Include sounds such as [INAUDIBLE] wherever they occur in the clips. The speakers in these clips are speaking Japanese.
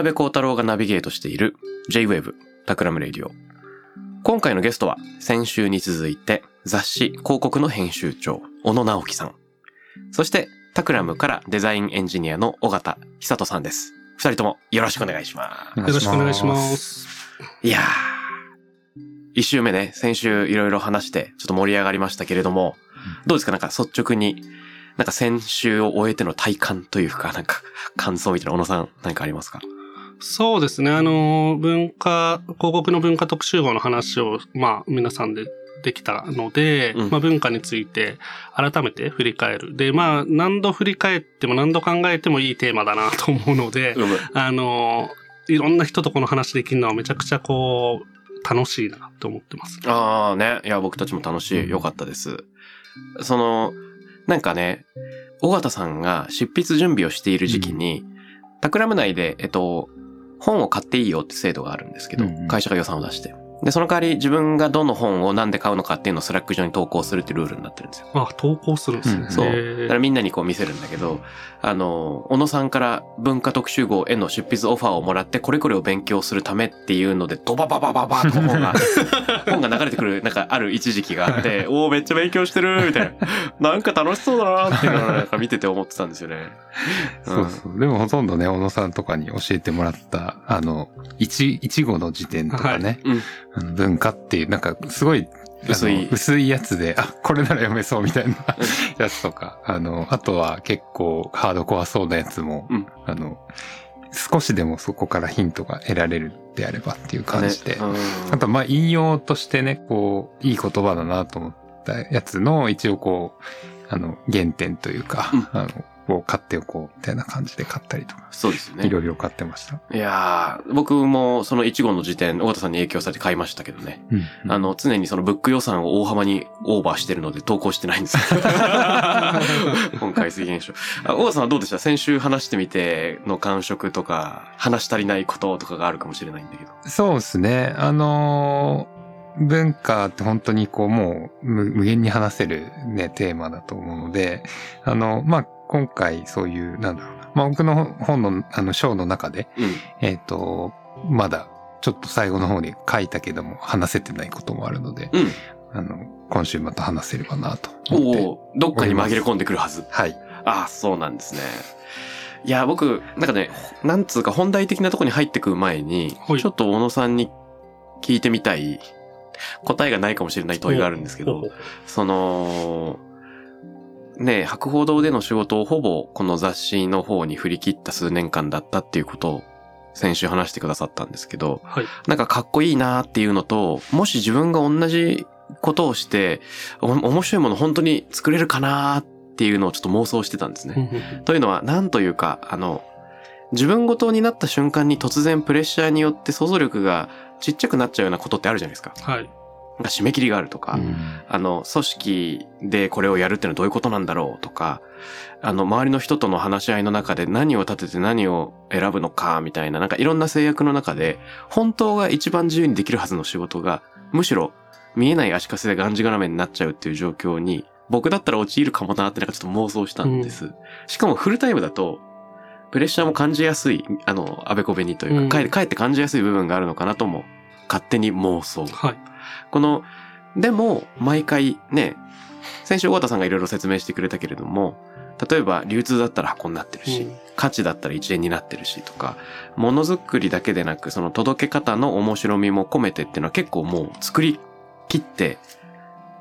辺康太郎がナビゲートしている J-Wave Takram Radio。今回のゲストは先週に続いて雑誌広告の編集長、小野直紀さん。そして Takram からデザインエンジニアの緒方壽人さんです。二人ともよろしくお願いします。よろしくお願いします。いやー。一週目ね、先週いろいろ話してちょっと盛り上がりましたけれども、どうですか？なんか率直に、なんか先週を終えての体感というか、なんか感想みたいな小野さん何かありますか？そうですね。あの、文化、広告の文化特集号の話を、まあ、皆さんでできたので、うんまあ、文化について改めて振り返る。で、まあ、何度振り返っても何度考えてもいいテーマだなと思うので、うむ。あの、いろんな人とこの話できるのはめちゃくちゃこう、楽しいなと思ってます。ああね。いや、僕たちも楽しい。よかったです。その、なんかね、緒方さんが執筆準備をしている時期に、 Takram 内で、えっと、本を買っていいよって制度があるんですけど、うんうん会社が予算を出して。で、その代わり自分がどの本を何で買うのかっていうのを Slack 上に投稿するっていうルールになってるんですよ。あ、投稿するんですね。うんそう。だからみんなにこう見せるんだけど、あの、小野さんから文化特集号への執筆オファーをもらって、これこれを勉強するためっていうので、ドバババババと本が、[LAUGHS] 本が流れてくる、なんかある一時期があって、[LAUGHS] おおめっちゃ勉強してるみたいな。[LAUGHS] なんか楽しそうだなっていうのをなんか見てて思ってたんですよね。そうそう。でもほとんどね、小野さんとかに教えてもらった、あの、一、一語の辞典とかね、うん。文化っていう、なんかすごい、薄い。薄いやつで、あ、これなら読めそうみたいなやつとか、あの、あとは結構ハードコアそうなやつも、うん。あの、少しでもそこからヒントが得られるであればっていう感じで、あと、まあ、引用としてね、こう、いい言葉だなと思ったやつの、一応こう、あの、原点というか、うん。あの、を買っておこう、みたいな感じで買ったりとか、そうですよね。いろいろ買ってました。いやー、僕もその一号の時点、尾形さんに影響されて買いましたけどね。うんあの、常にそのブック予算を大幅にオーバーしてるので投稿してないんですよ。[LAUGHS] 今回水現象。あ、大田さんはどうでした？先週話してみての感触とか、話し足りないこととかがあるかもしれないんだけど。そうですね。あのー文化って本当にこうもう無無限に話せるね、テーマだと思うので、あの、まあ、今回そういう、なんだろうな。まあ、僕の本の、あの、章の中で、うん。えっ、と、まだ、ちょっと最後の方に書いたけども、話せてないこともあるので、うん。あの、今週また話せればなと思って。おおどっかに紛れ込んでくるはず。はい。ああ、そうなんですね。いや、僕、なんかね、なんつうか本題的なところに入ってくる前に、はいちょっと小野さんに聞いてみたい、答えがないかもしれない問いがあるんですけどその、ねえ、博報堂での仕事をほぼこの雑誌の方に振り切った数年間だったっていうことを先週話してくださったんですけど、はい。なんかかっこいいなっていうのと、もし自分が同じことをして、お面白いもの本当に作れるかなっていうのをちょっと妄想してたんですね。というのは、なんというか、あの、自分ごとになった瞬間に突然プレッシャーによって想像力がちっちゃくなっちゃうようなことってあるじゃないですか。はい。なんか締め切りがあるとか、うん。あの、組織でこれをやるってのはどういうことなんだろうとか、あの、周りの人との話し合いの中で何を立てて何を選ぶのか、みたいな、なんかいろんな制約の中で、本当が一番自由にできるはずの仕事が、むしろ見えない足かせでがんじがらめになっちゃうっていう状況に、僕だったら陥るかもなってなんかちょっと妄想したんです。しかもフルタイムだと、プレッシャーも感じやすい、あの、あべこべにというか、うん。って感じやすい部分があるのかなとも、勝手に妄想。はい。この、でも、毎回ね、先週、尾形さんがいろいろ説明してくれたけれども、例えば流通だったら箱になってるし、うん価値だったら一円になってるしとか、ものづくりだけでなく、その届け方の面白みも込めてっていうのは結構もう作り切って、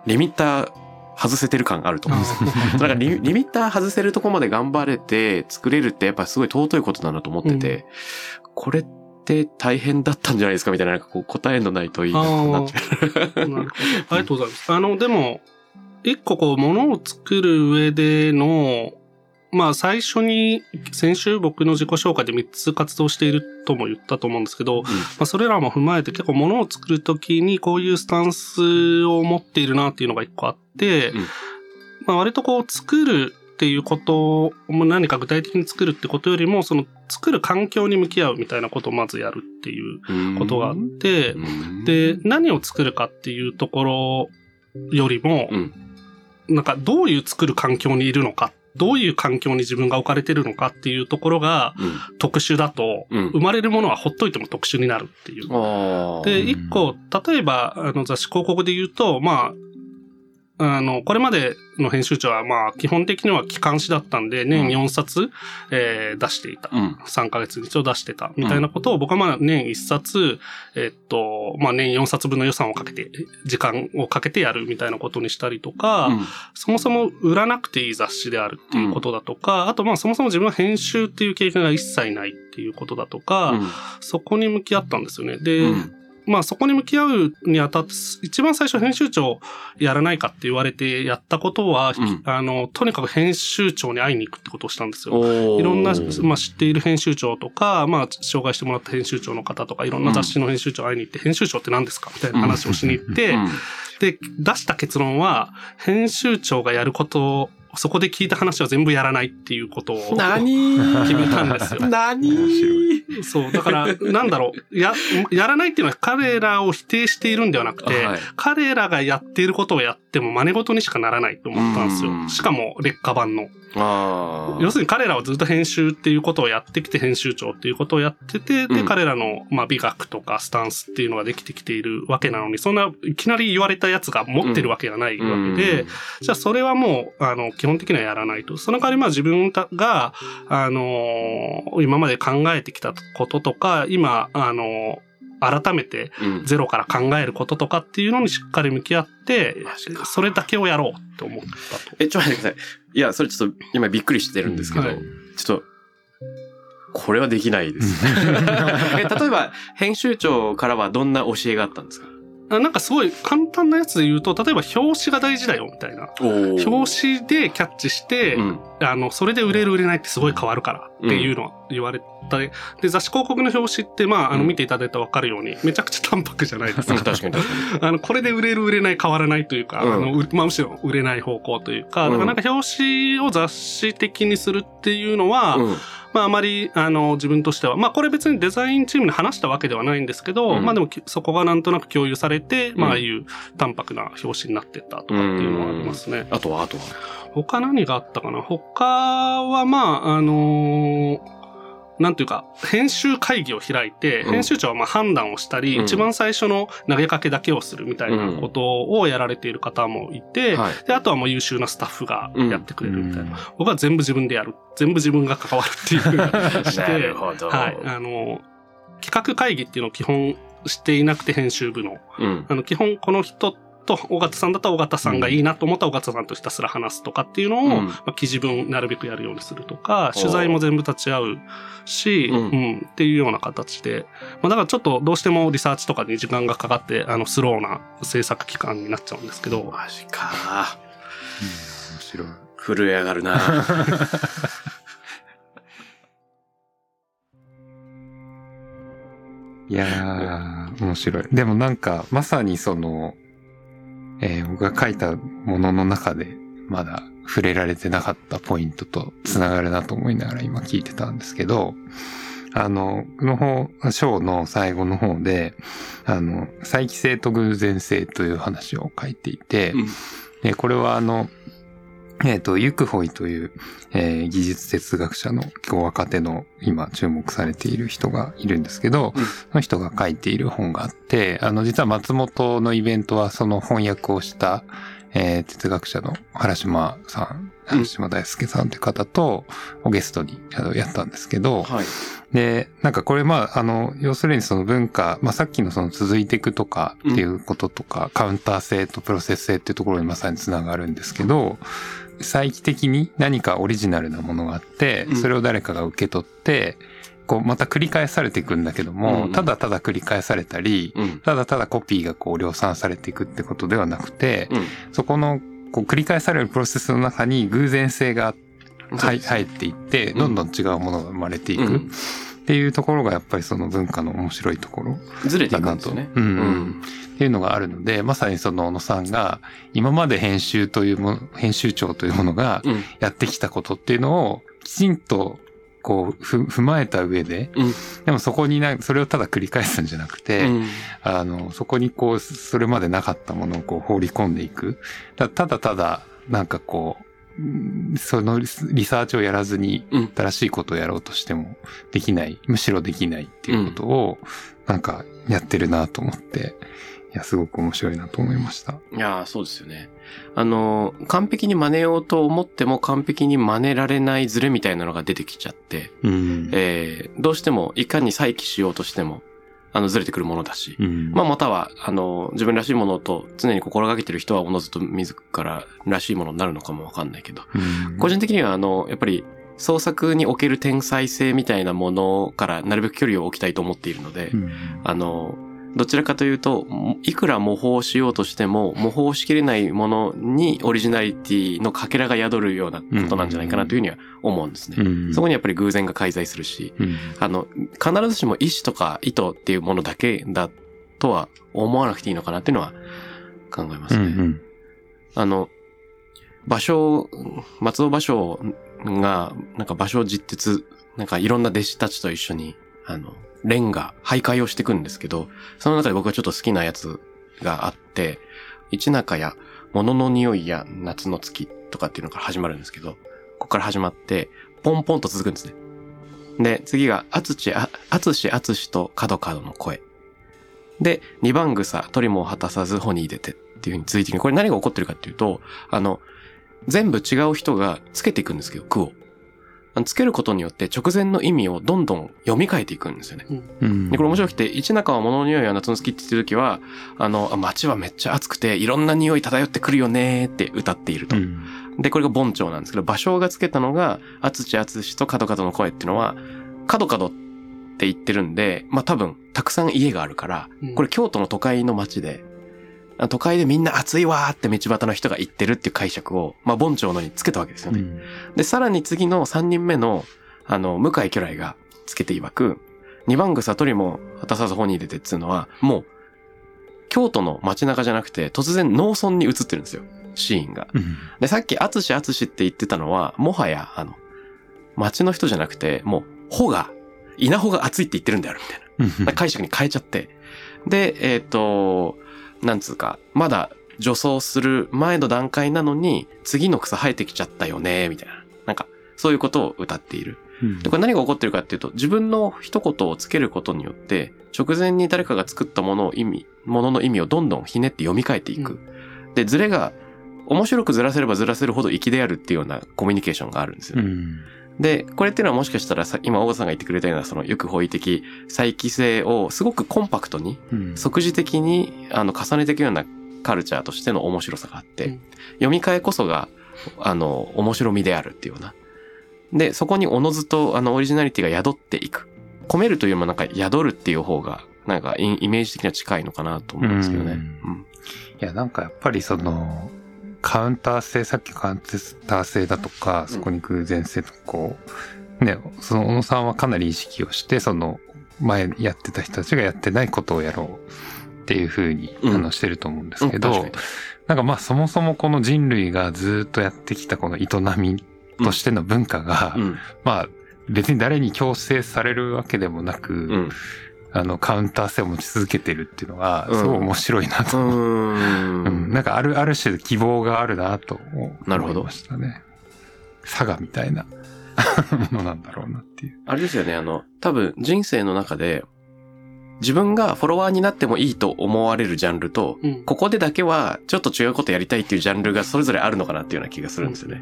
リミッター外せてる感あると思うんですよ。[LAUGHS] だからリリミッター外せるとこまで頑張れて作れるってやっぱすごい尊いことだなと思ってて、これって大変だったんじゃないですかみたいななんかこう答えのないといいなとなっちゃう。ありがとうございます。あの、でも、一個こう、ものを作る上での、まあ最初に、先週僕の自己紹介で3つ活動しているとも言ったと思うんですけど、まあそれらも踏まえて結構ものを作るときにこういうスタンスを持っているなっていうのが一個あって、うんまあ割とこう作るっていうことを何か具体的に作るってことよりも、その作る環境に向き合うみたいなことをまずやるっていうことがあって、うん、で、何を作るかっていうところよりも、うんなんかどういう作る環境にいるのか、どういう環境に自分が置かれてるのかっていうところがうん、特殊だと、うん。生まれるものはほっといても特殊になるっていう。で、一個、例えば、あの雑誌広告で言うと、まあ、あの、これまでの編集長は、まあ、基本的には機関誌だったんで、年4冊、えー出していた。うん。3ヶ月に一度出してた。みたいなことを僕はまあ年1冊、えっと、まあ年4冊分の予算をかけて、時間をかけてやるみたいなことにしたりとか、うんそもそも売らなくていい雑誌であるっていうことだとか、あとまあそもそも自分は編集っていう経験が一切ないっていうことだとか、そこに向き合ったんですよね。で、うんまあそこに向き合うにあたって、一番最初編集長やらないかって言われてやったことは、うん。あの、とにかく編集長に会いに行くってことをしたんですよ。いろんな、まあ、知っている編集長とか、まあ、紹介してもらった編集長の方とか、いろんな雑誌の編集長会いに行って、編集長って何ですかみたいな話をしに行って、うん。で、出した結論は、編集長がやることを、そこで聞いた話は全部やらないっていうことを [LAUGHS] 何？決めたんですよ。[LAUGHS] 何？面白そう。だから、なんだろう。や、やらないっていうのは彼らを否定しているんではなくて、はい彼らがやっていることをやっても真似事にしかならないと思ったんですようん。しかも劣化版の。要するに彼らはずっと編集っていうことをやってきて、編集長っていうことをやってて、で、うん。彼らの、まあ、美学とかスタンスっていうのができてきているわけなのに、そんないきなり言われたやつが持ってるわけがないわけで、じゃあそれはもう、あの、基本的にはやらないと。その代わりまあ自分たが、あのー今まで考えてきたこととか、今、あのー改めてうんゼロから考えることとかっていうのにしっかり向き合ってそれだけをやろうって思ったと。え、ちょっと待ってください。いや、それちょっと今びっくりしてるんですけど、はいちょっと、これはできないです。え例えば、編集長からはどんな教えがあったんですかあなんかすごい簡単なやつで言うと、例えば表紙が大事だよみたいな。お表紙でキャッチして、うん。あの、それで売れる売れないってすごい変わるからっていうのは言われたり、で、雑誌広告の表紙って、まあ、あの、うん見ていただいたらわかるように、めちゃくちゃ淡白じゃないですか。[LAUGHS] 確かに確かあの、これで売れる売れない変わらないというか、うんあの、うまあ、むしろ売れない方向というか、うんだからなんか表紙を雑誌的にするっていうのは。まああまり、あの、自分としては、まあこれ別にデザインチームに話したわけではないんですけど、うん。まあでもきそこがなんとなく共有されて、まあうん。ああいう淡白な表紙になってったとかっていうのはありますね。あとは、あとは。他何があったかな？他は、まあ、あのーなんていうか、編集会議を開いて、うん編集長はまあ判断をしたり、うん一番最初の投げかけだけをするみたいなことをやられている方もいて、はい。で、あとはもう優秀なスタッフがやってくれるみたいな。うん僕は全部自分でやる。全部自分が関わるっていうふうに [LAUGHS] して、なるほど。はい。あの、企画会議っていうのを基本していなくて編集部の。うん。あの、基本この人と、尾形さんだったら尾形さんがいいなと思ったら尾形さんとひたすら話すとかっていうのを、うんまあ、記事分なるべくやるようにするとか、取材も全部立ち会うし、ううんん、っていうような形で、まあ、だからちょっとどうしてもリサーチとかに時間がかかって、あの、スローな制作期間になっちゃうんですけど、マジか。面白い。震え上がるな。[LAUGHS] いやー、面白い。でもなんか、まさにその、えー僕が書いたものの中で、まだ触れられてなかったポイントと繋がるなと思いながら今聞いてたんですけど、あの、この方、章の最後の方で、あの、再帰性と偶然性という話を書いていて、うん。でこれはあの、えっ、と、ユクホイという、えー技術哲学者の今日若手の今注目されている人がいるんですけど、うん。その人が書いている本があって、あの、実は松本のイベントはその翻訳をした、えー哲学者の原島さん、うん。原島大輔さんって方と、をゲストにあのやったんですけど、はい。で、なんかこれまあ、あの、要するにその文化、まあさっきのその続いていくとかっていうこととか、カウンター性とプロセス性っていうところにまさにつながるんですけど、再帰的に何かオリジナルなものがあってうん、それを誰かが受け取って、こうまた繰り返されていくんだけども、うんただただ繰り返されたり、うん。ただただコピーがこう量産されていくってことではなくて、うん。そこのこう繰り返されるプロセスの中に偶然性が入っていって、うんどんどん違うものが生まれていく。うんっていうところがやっぱりその文化の面白いところずれていくんと、ですよね。うんうんっていうのがあるので、まさにその小野さんが今まで編集というもの、編集長というものがうん。やってきたことっていうのをきちんとこうふ踏まえた上で、うん。でもそこにな、それをただ繰り返すんじゃなくて、うん。あの、そこにこう、それまでなかったものをこう放り込んでいく。だただただ、なんかこう、うんそのリサーチをやらずにうん。新しいことをやろうとしてもできない、むしろできないっていうことを、なんかやってるなと思って、いや、すごく面白いなと思いました。いやーそうですよね。あの、完璧に真似ようと思っても完璧に真似られないズレみたいなのが出てきちゃって、うん。えー、どうしてもいかに再起しようとしても、あの、ずれてくるものだし、うんまあ、または、あの、自分らしいものと常に心がけてる人はおのずと自ららしいものになるのかもわかんないけど、うん個人的には、あの、やっぱり、創作における天才性みたいなものからなるべく距離を置きたいと思っているので、うんあの、どちらかというと、いくら模倣しようとしても、模倣しきれないものにオリジナリティのかけらが宿るようなことなんじゃないかなというふうには思うんですね。うんそこにやっぱり偶然が介在するし、うんあの、必ずしも意志とか意図っていうものだけだとは思わなくていいのかなっていうのは考えますね。うんあの、芭蕉、松尾芭蕉が、なんか芭蕉実鉄、なんかいろんな弟子たちと一緒に、あの、レンガ、徘徊をしていくんですけど、その中で僕がちょっと好きなやつがあって、一中や物の匂いや夏の月とかっていうのから始まるんですけど、ここから始まって、ポンポンと続くんですね。で、次が、あつち、あ、つしあつしと角角の声。で、二番草、鳥も果たさず穂に入れてっていう風に続いていく。これ何が起こってるかっていうと、あの、全部違う人がつけていくんですけど、句を。つけることによって直前の意味をどんどん読み替えていくんですよね。うんで、これ面白くて、一中は物の匂いや夏の月って言ってる時は、あの、あ街はめっちゃ暑くて、いろんな匂い漂ってくるよねーって歌っていると。うんで、これが盆長なんですけど、芭蕉がつけたのが、あつちあつしと角角の声っていうのは、角角って言ってるんで、まあ多分、たくさん家があるから、うんこれ京都の都会の街で、あ都会でみんな暑いわーって道端の人が言ってるっていう解釈を、まあ盆長のにつけたわけですよね。うんで、さらに次の3人目の、あの、向井巨来がつけて曰く、二番草鳥も果たさず本に入れてっていうのは、もう、京都の街中じゃなくて、突然農村に移ってるんですよ。シーンが。うんで、さっき、あつしあつしって言ってたのは、もはや、あの、街の人じゃなくて、もう、穂が、稲穂が熱いって言ってるんだよ、みたいな。解釈に変えちゃって。で、えっ、と、なんつうか、まだ除草する前の段階なのに、次の草生えてきちゃったよね、みたいな。なんか、そういうことを歌っている。うんで、これ何が起こってるかっていうと、自分の一言をつけることによって、直前に誰かが作ったものを意味、ものの意味をどんどんひねって読み替えていく。で、ズレが、面白くずらせればずらせるほど粋であるっていうようなコミュニケーションがあるんですよね。うんで、これっていうのはもしかしたらさ、今、大川さんが言ってくれたような、その、よく法医的再帰性をすごくコンパクトに、うん即時的に、あの、重ねていくようなカルチャーとしての面白さがあって、うん読み替えこそが、あの、面白みであるっていうような。で、そこにおのずと、あの、オリジナリティが宿っていく。込めるというよりもなんか宿るっていう方が、なんかイイメージ的には近いのかなと思うんですけどね。ううんいや、なんかやっぱりその、カウンター性、さっきカウンター性だとか、そこに偶然性とかこう、ね、その小野さんはかなり意識をして、その、前やってた人たちがやってないことをやろうっていうふうに、うんあの、してると思うんですけど、うん確かなんかまあそもそもこの人類がずっとやってきたこの営みとしての文化が、にうん。まあ別に誰に強制されるわけでもなく、うん。あの、カウンター性を持ち続けてるっていうのが、うんすごい面白いなとう思う。ん、ん。なんかある、ある種希望があるなとなるほど思いましたね。佐賀みたいなものなんだろうなっていう。あれですよね、あの、多分人生の中で、自分がフォロワーになってもいいと思われるジャンルと、うん。ここでだけはちょっと違うことやりたいっていうジャンルがそれぞれあるのかなっていうような気がするんですよね。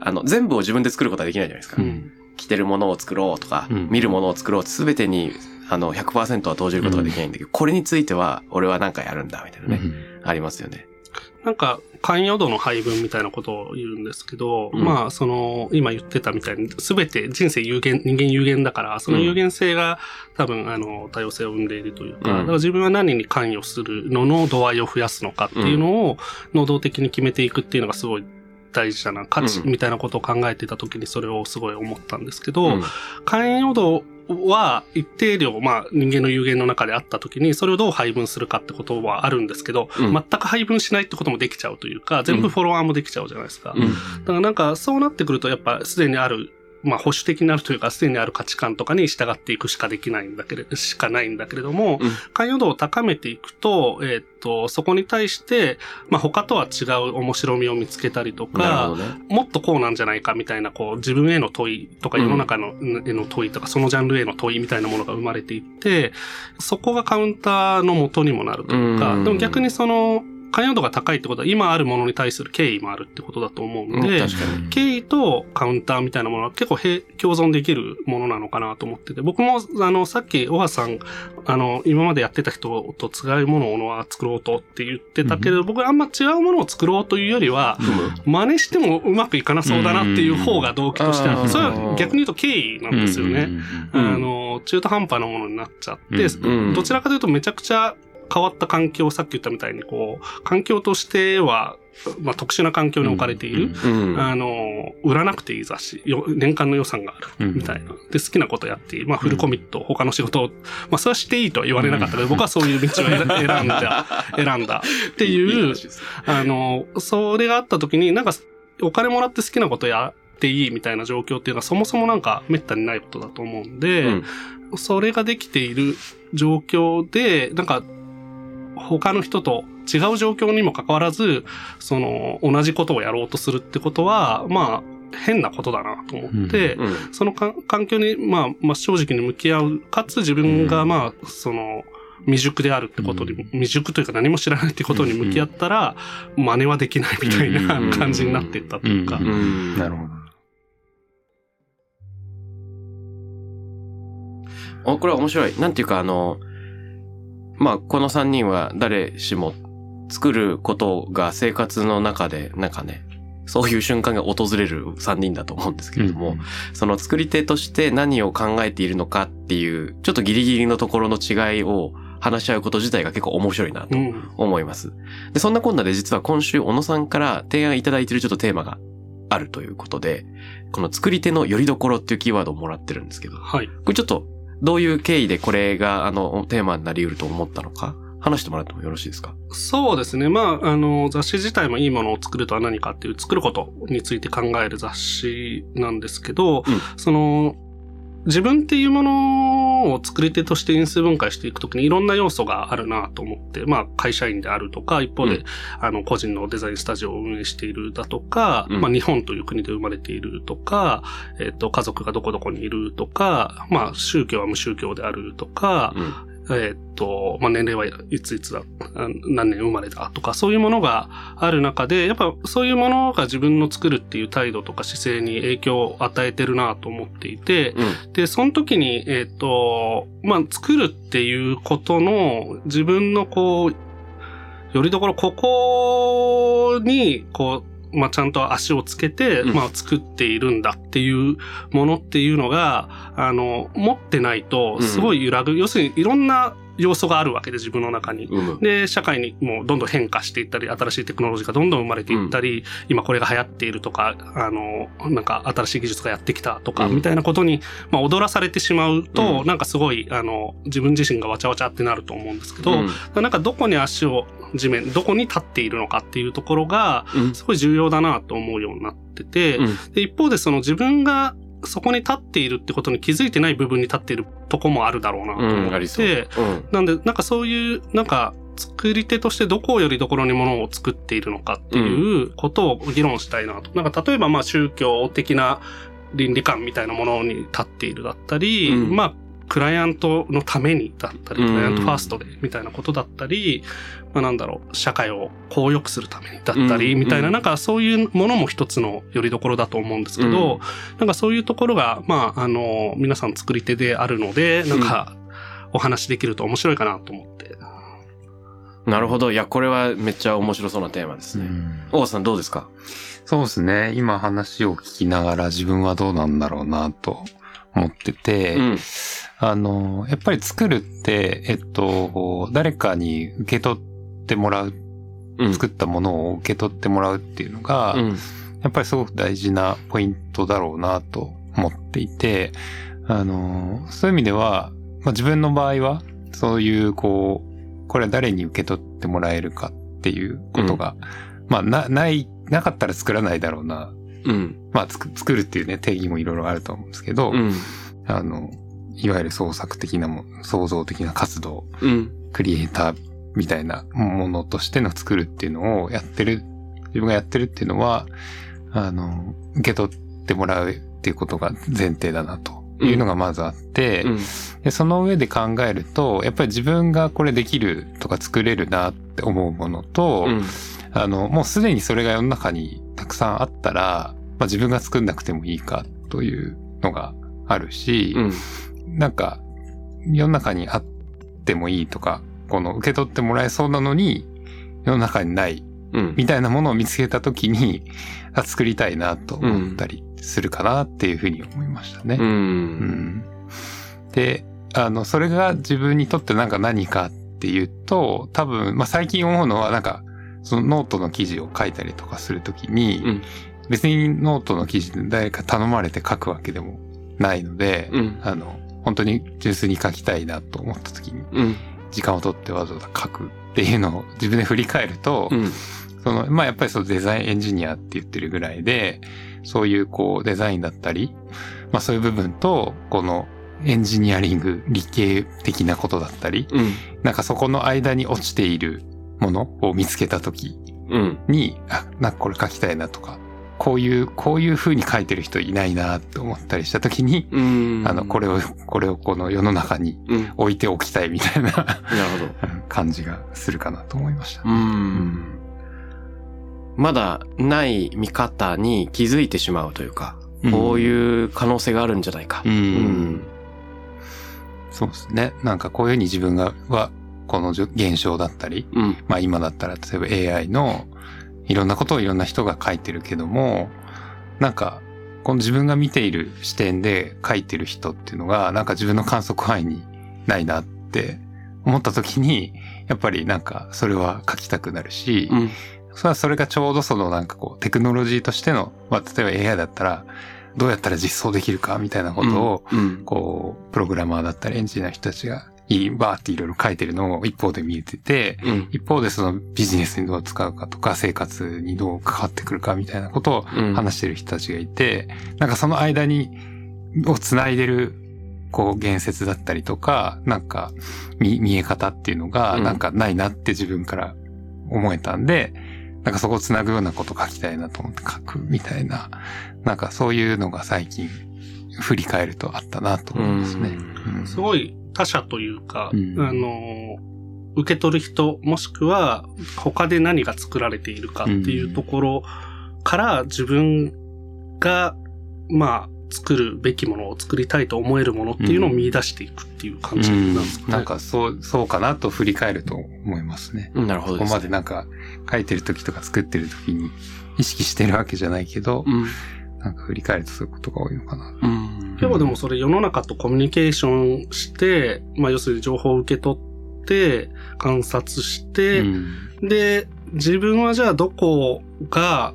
あの、全部を自分で作ることはできないじゃないですか。うん。着てるものを作ろうとか、うん見るものを作ろうって全てに、あの、100%は投じることができないんだけど、これについては、俺はなんかやるんだ、みたいなね、ありますよね。なんか、関与度の配分みたいなことを言うんですけど、うん。まあ、その、今言ってたみたいに、すべて人生有限、人間有限だから、その有限性が多分、あの、多様性を生んでいるというか、うん。だから自分は何に関与するのの度合いを増やすのかっていうのを、能動的に決めていくっていうのがすごい大事だな、価値うん。みたいなことを考えてた時にそれをすごい思ったんですけど、うん。関与度は一定量、まあ人間の有限の中であった時に、それをどう配分するかってことはあるんですけど、うん。全く配分しないってこともできちゃうというか、全部フォロワーもできちゃうじゃないですか。うん。だからなんかそうなってくるとやっぱすでにある、まあ保守的になるというか、すでにある価値観とかに従っていくしかできないんだけれど、[LAUGHS] しかないんだけれども、うん。関与度を高めていくと、えーっと、そこに対して、まあ他とは違う面白みを見つけたりとかね。もっとこうなんじゃないかみたいな、こう、自分への問いとか、うん世の中のへの問いとか、そのジャンルへの問いみたいなものが生まれていって、そこがカウンターの元にもなるというか、うん。でも逆にその、関与度が高いってことは、今あるものに対する敬意もあるってことだと思ううんので。敬意とカウンターみたいなものは結構並共存できるものなのかなと思ってて、僕も、あの、さっき、小川さん、あの、今までやってた人と違うものを作ろうとって言ってたけれど、僕はあんま違うものを作ろうというよりは、真似してもうまくいかなそうだなっていう方が動機としてあうん。る。それは逆に言うと敬意なんですよね。うん。あの、中途半端なものになっちゃって、うん。どちらかというとめちゃくちゃ変わった環境、さっき言ったみたいに、こう、環境としては、まあ、特殊な環境に置かれている。うん。あの、売らなくていい雑誌、よ年間の予算がある、みたいな。で、好きなことやっていい。まあ、フルコミット、他の仕事を、まあ、それはしていいとは言われなかったけど、僕はそういう道を選 [LAUGHS] 選んだ、選んだっていう、あの、それがあった時に、なんか、お金もらって好きなことやっていいみたいな状況っていうのはそもそもなんか滅多にないことだと思うんで、うんそれができている状況で、なんか、他の人と違う状況にもかかわらず、その、同じことをやろうとするってことは、まあ、変なことだなと思って、うんそのか環境に、まあ、まあ、正直に向き合う、かつ自分が、まあ、その、未熟であるってことに、うん未熟というか何も知らないってことに向き合ったら、真似はできないみたいなうん感じになっていったというかう。うんなるほど。おこれは面白い。なんていうか、あの、まあ、この3人は誰しも作ることが生活の中で、なんかね、そういう瞬間が訪れる3人だと思うんですけれども、その作り手として何を考えているのかっていう、ちょっとギリギリのところの違いを話し合うこと自体が結構面白いなとうん。思います。で、そんなこんなで実は今週小野さんから提案いただいているちょっとテーマがあるということで、この作り手の拠り所っていうキーワードをもらってるんですけど、はい。これちょっと、どういう経緯でこれが、あの、テーマになり得ると思ったのか、話してもらってもよろしいですか？そうですね。まあ、あの、雑誌自体もいいものを作るとは何かっていう、作ることについて考える雑誌なんですけど、うん。その、自分っていうものを作り手として因数分解していくときにいろんな要素があるなと思って、まあ会社員であるとか、一方で、うんあの個人のデザインスタジオを運営しているだとか、うんまあ日本という国で生まれているとか、えっ、と家族がどこどこにいるとか、まあ宗教は無宗教であるとか、うん。えーっと、まあ、年齢はいついつだ、あ何年生まれだとか、そういうものがある中で、やっぱそういうものが自分の作るっていう態度とか姿勢に影響を与えてるなと思っていて、うん。で、その時に、えーっと、まあ、作るっていうことの自分のこう、よりどころ、ここに、こう、まあ、ちゃんと足をつけて、うんまあ、作っているんだっていうものっていうのが、あの、持ってないと、すごい揺らぐ。要するに、いろんな要素があるわけで、自分の中に。で、社会にもうどんどん変化していったり、新しいテクノロジーがどんどん生まれていったり、今これが流行っているとか、あの、なんか新しい技術がやってきたとか、うん。みたいなことに、まあ、踊らされてしまうと、うん。なんかすごい、あの、自分自身がわちゃわちゃってなると思うんですけど、うん。なんかどこに足を地面、どこに立っているのかっていうところが、うん。すごい重要だなと思うようになってて、うん。で一方でその自分がそこに立っているってことに気づいてない部分に立っているとこもあるだろうなとうん、思ありそう。って、うん。なんで、なんかそういう、なんか、作り手としてどこをよりどころにものを作っているのかっていうことを議論したいなと。なんか例えばまあ宗教的な倫理観みたいなものに立っているだったり、うんまあクライアントのためにだったり、うんクライアントファーストでみたいなことだったり、まあなんだろう、社会をこう良くするためにだったり、うんみたいな、うんなんかそういうものも一つの拠り所だと思うんですけど、なんかそういうところが、まああの、皆さん作り手であるので、なんかお話できると面白いかなと思って。なるほど。いや、これはめっちゃ面白そうなテーマですね。王さんどうですか？そうですね。今話を聞きながら自分はどうなんだろうなと思ってて、うん。あの、やっぱり作るって、えっと、誰かに受け取ってもらう、うん。作ったものを受け取ってもらうっていうのが、うん。やっぱりすごく大事なポイントだろうなと思っていて、あの、そういう意味では、まあ、自分の場合は、そういう、こう、これは誰に受け取ってもらえるかっていうことが、まあ、な、ない、なかったら作らないだろうな。うん。まあ、作るっていうね、定義もいろいろあると思うんですけど、うん。あの、いわゆる創作的なも、創造的な活動、うん。クリエイターみたいなものとしての作るっていうのをやってる、自分がやってるっていうのは、あの、受け取ってもらうっていうことが前提だなというのがまずあって、うん。でその上で考えると、やっぱり自分がこれできるとか作れるなって思うものと、うん。あの、もうすでにそれが世の中にたくさんあったら、まあ自分が作んなくてもいいかというのがあるし、うん。なんか、世の中にあってもいいとか、この受け取ってもらえそうなのに、世の中にないうん。みたいなものを見つけたときに、あ、作りたいなと思ったりするかなっていうふうに思いましたね。う。うんんで、あの、それが自分にとってなんか何かっていうと、多分、まあ、最近思うのはなんか、そのノートの記事を書いたりとかするときに、うん別にノートの記事で誰か頼まれて書くわけでもないので、うん。あの、本当に純粋に書きたいなと思った時に、うん。時間を取ってわざわざ書くっていうのを自分で振り返ると、うん。その、まあやっぱりそのデザインエンジニアって言ってるぐらいで、そういうこうデザインだったり、まあそういう部分と、このエンジニアリング、理系的なことだったり、うん。なんかそこの間に落ちているものを見つけた時うん。に、あ、なんかこれ書きたいなとか、こういう、こういう風に書いてる人いないなって思ったりした時に、うん。あの、これを、これをこの世の中にうん。置いておきたいみたいな [LAUGHS] なるほど。[LAUGHS] 感じがするかなと思いました。うん。まだない見方に気づいてしまうというか、こういう可能性があるんじゃないか。うんうん。そうですね。なんかこういうふうに自分が、は、この現象だったり、うん。まあ今だったら例えば AI のいろんなことをいろんな人が書いてるけども、なんか、この自分が見ている視点で書いてる人っていうのが、なんか自分の観測範囲にないなって思った時に、やっぱりなんかそれは書きたくなるし、うん。それはそれがちょうどそのなんかこうテクノロジーとしての、まあ例えば AI だったらどうやったら実装できるかみたいなことを、うん。こう、プログラマーだったりエンジニアの人たちがいい、バーっていろいろ書いてるのを一方で見えてて、うん。一方でそのビジネスにどう使うかとか生活にどう関わってくるかみたいなことをうん。話してる人たちがいて、なんかその間に、を繋いでる、こう、言説だったりとか、なんか、見、見え方っていうのが、うんなんかないなって自分から思えたんで、なんかそこを繋ぐようなこと書きたいなと思って書くみたいな、なんかそういうのが最近振り返るとあったなと思いますね。うんすごい他者というか、うんあの、受け取る人、もしくは他で何が作られているかっていうところから自分が、まあ、作るべきものを作りたいと思えるものっていうのを見出していくっていう感じなんですかね。なんかそう、そうかなと振り返ると思いますね。うんなるほどここです、ね。までなんか書いてる時とか作ってる時に意識してるわけじゃないけど、うん。なんか振り返るとそういうことが多いのかな。うん。でもでもそれ世の中とコミュニケーションして、まあ要するに情報を受け取って、観察して、うんで、自分はじゃあどこが、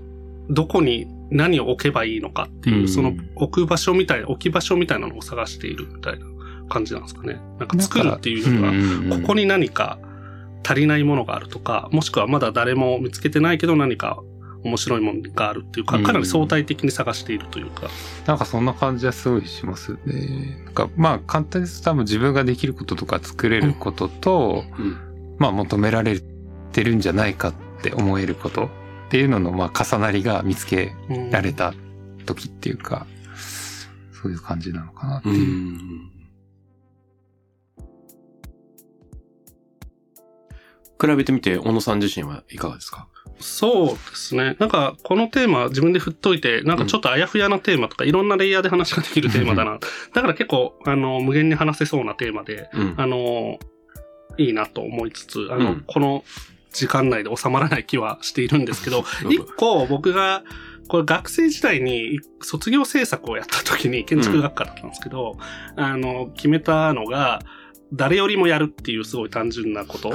どこに何を置けばいいのかっていう、うんその置く場所みたいな、置き場所みたいなのを探しているみたいな感じなんですかね。なんか作るっていうよりは、うんここに何か足りないものがあるとか、もしくはまだ誰も見つけてないけど何か面白いもんがあるっていうか、かなり相対的に探しているというか。うん、なんかそんな感じはすごいしますね。なんかまあ簡単に言うと多分自分ができることとか作れることと、うん、まあ求められてるんじゃないかって思えることっていうののまあ重なりが見つけられた時っていうか、そういう感じなのかなっていう。うん比べてみて、小野さん自身はいかがですか？そうですね。なんか、このテーマ自分で振っといて、なんかちょっとあやふやなテーマとか、いろんなレイヤーで話ができるテーマだな。だから結構、あの、無限に話せそうなテーマで、うん。あの、いいなと思いつつ、あの、うんこの時間内で収まらない気はしているんですけど、う [LAUGHS] ん一個僕が、これ学生時代に卒業制作をやった時に建築学科だったんですけど、あの、決めたのが、誰よりもやるっていうすごい単純なこと？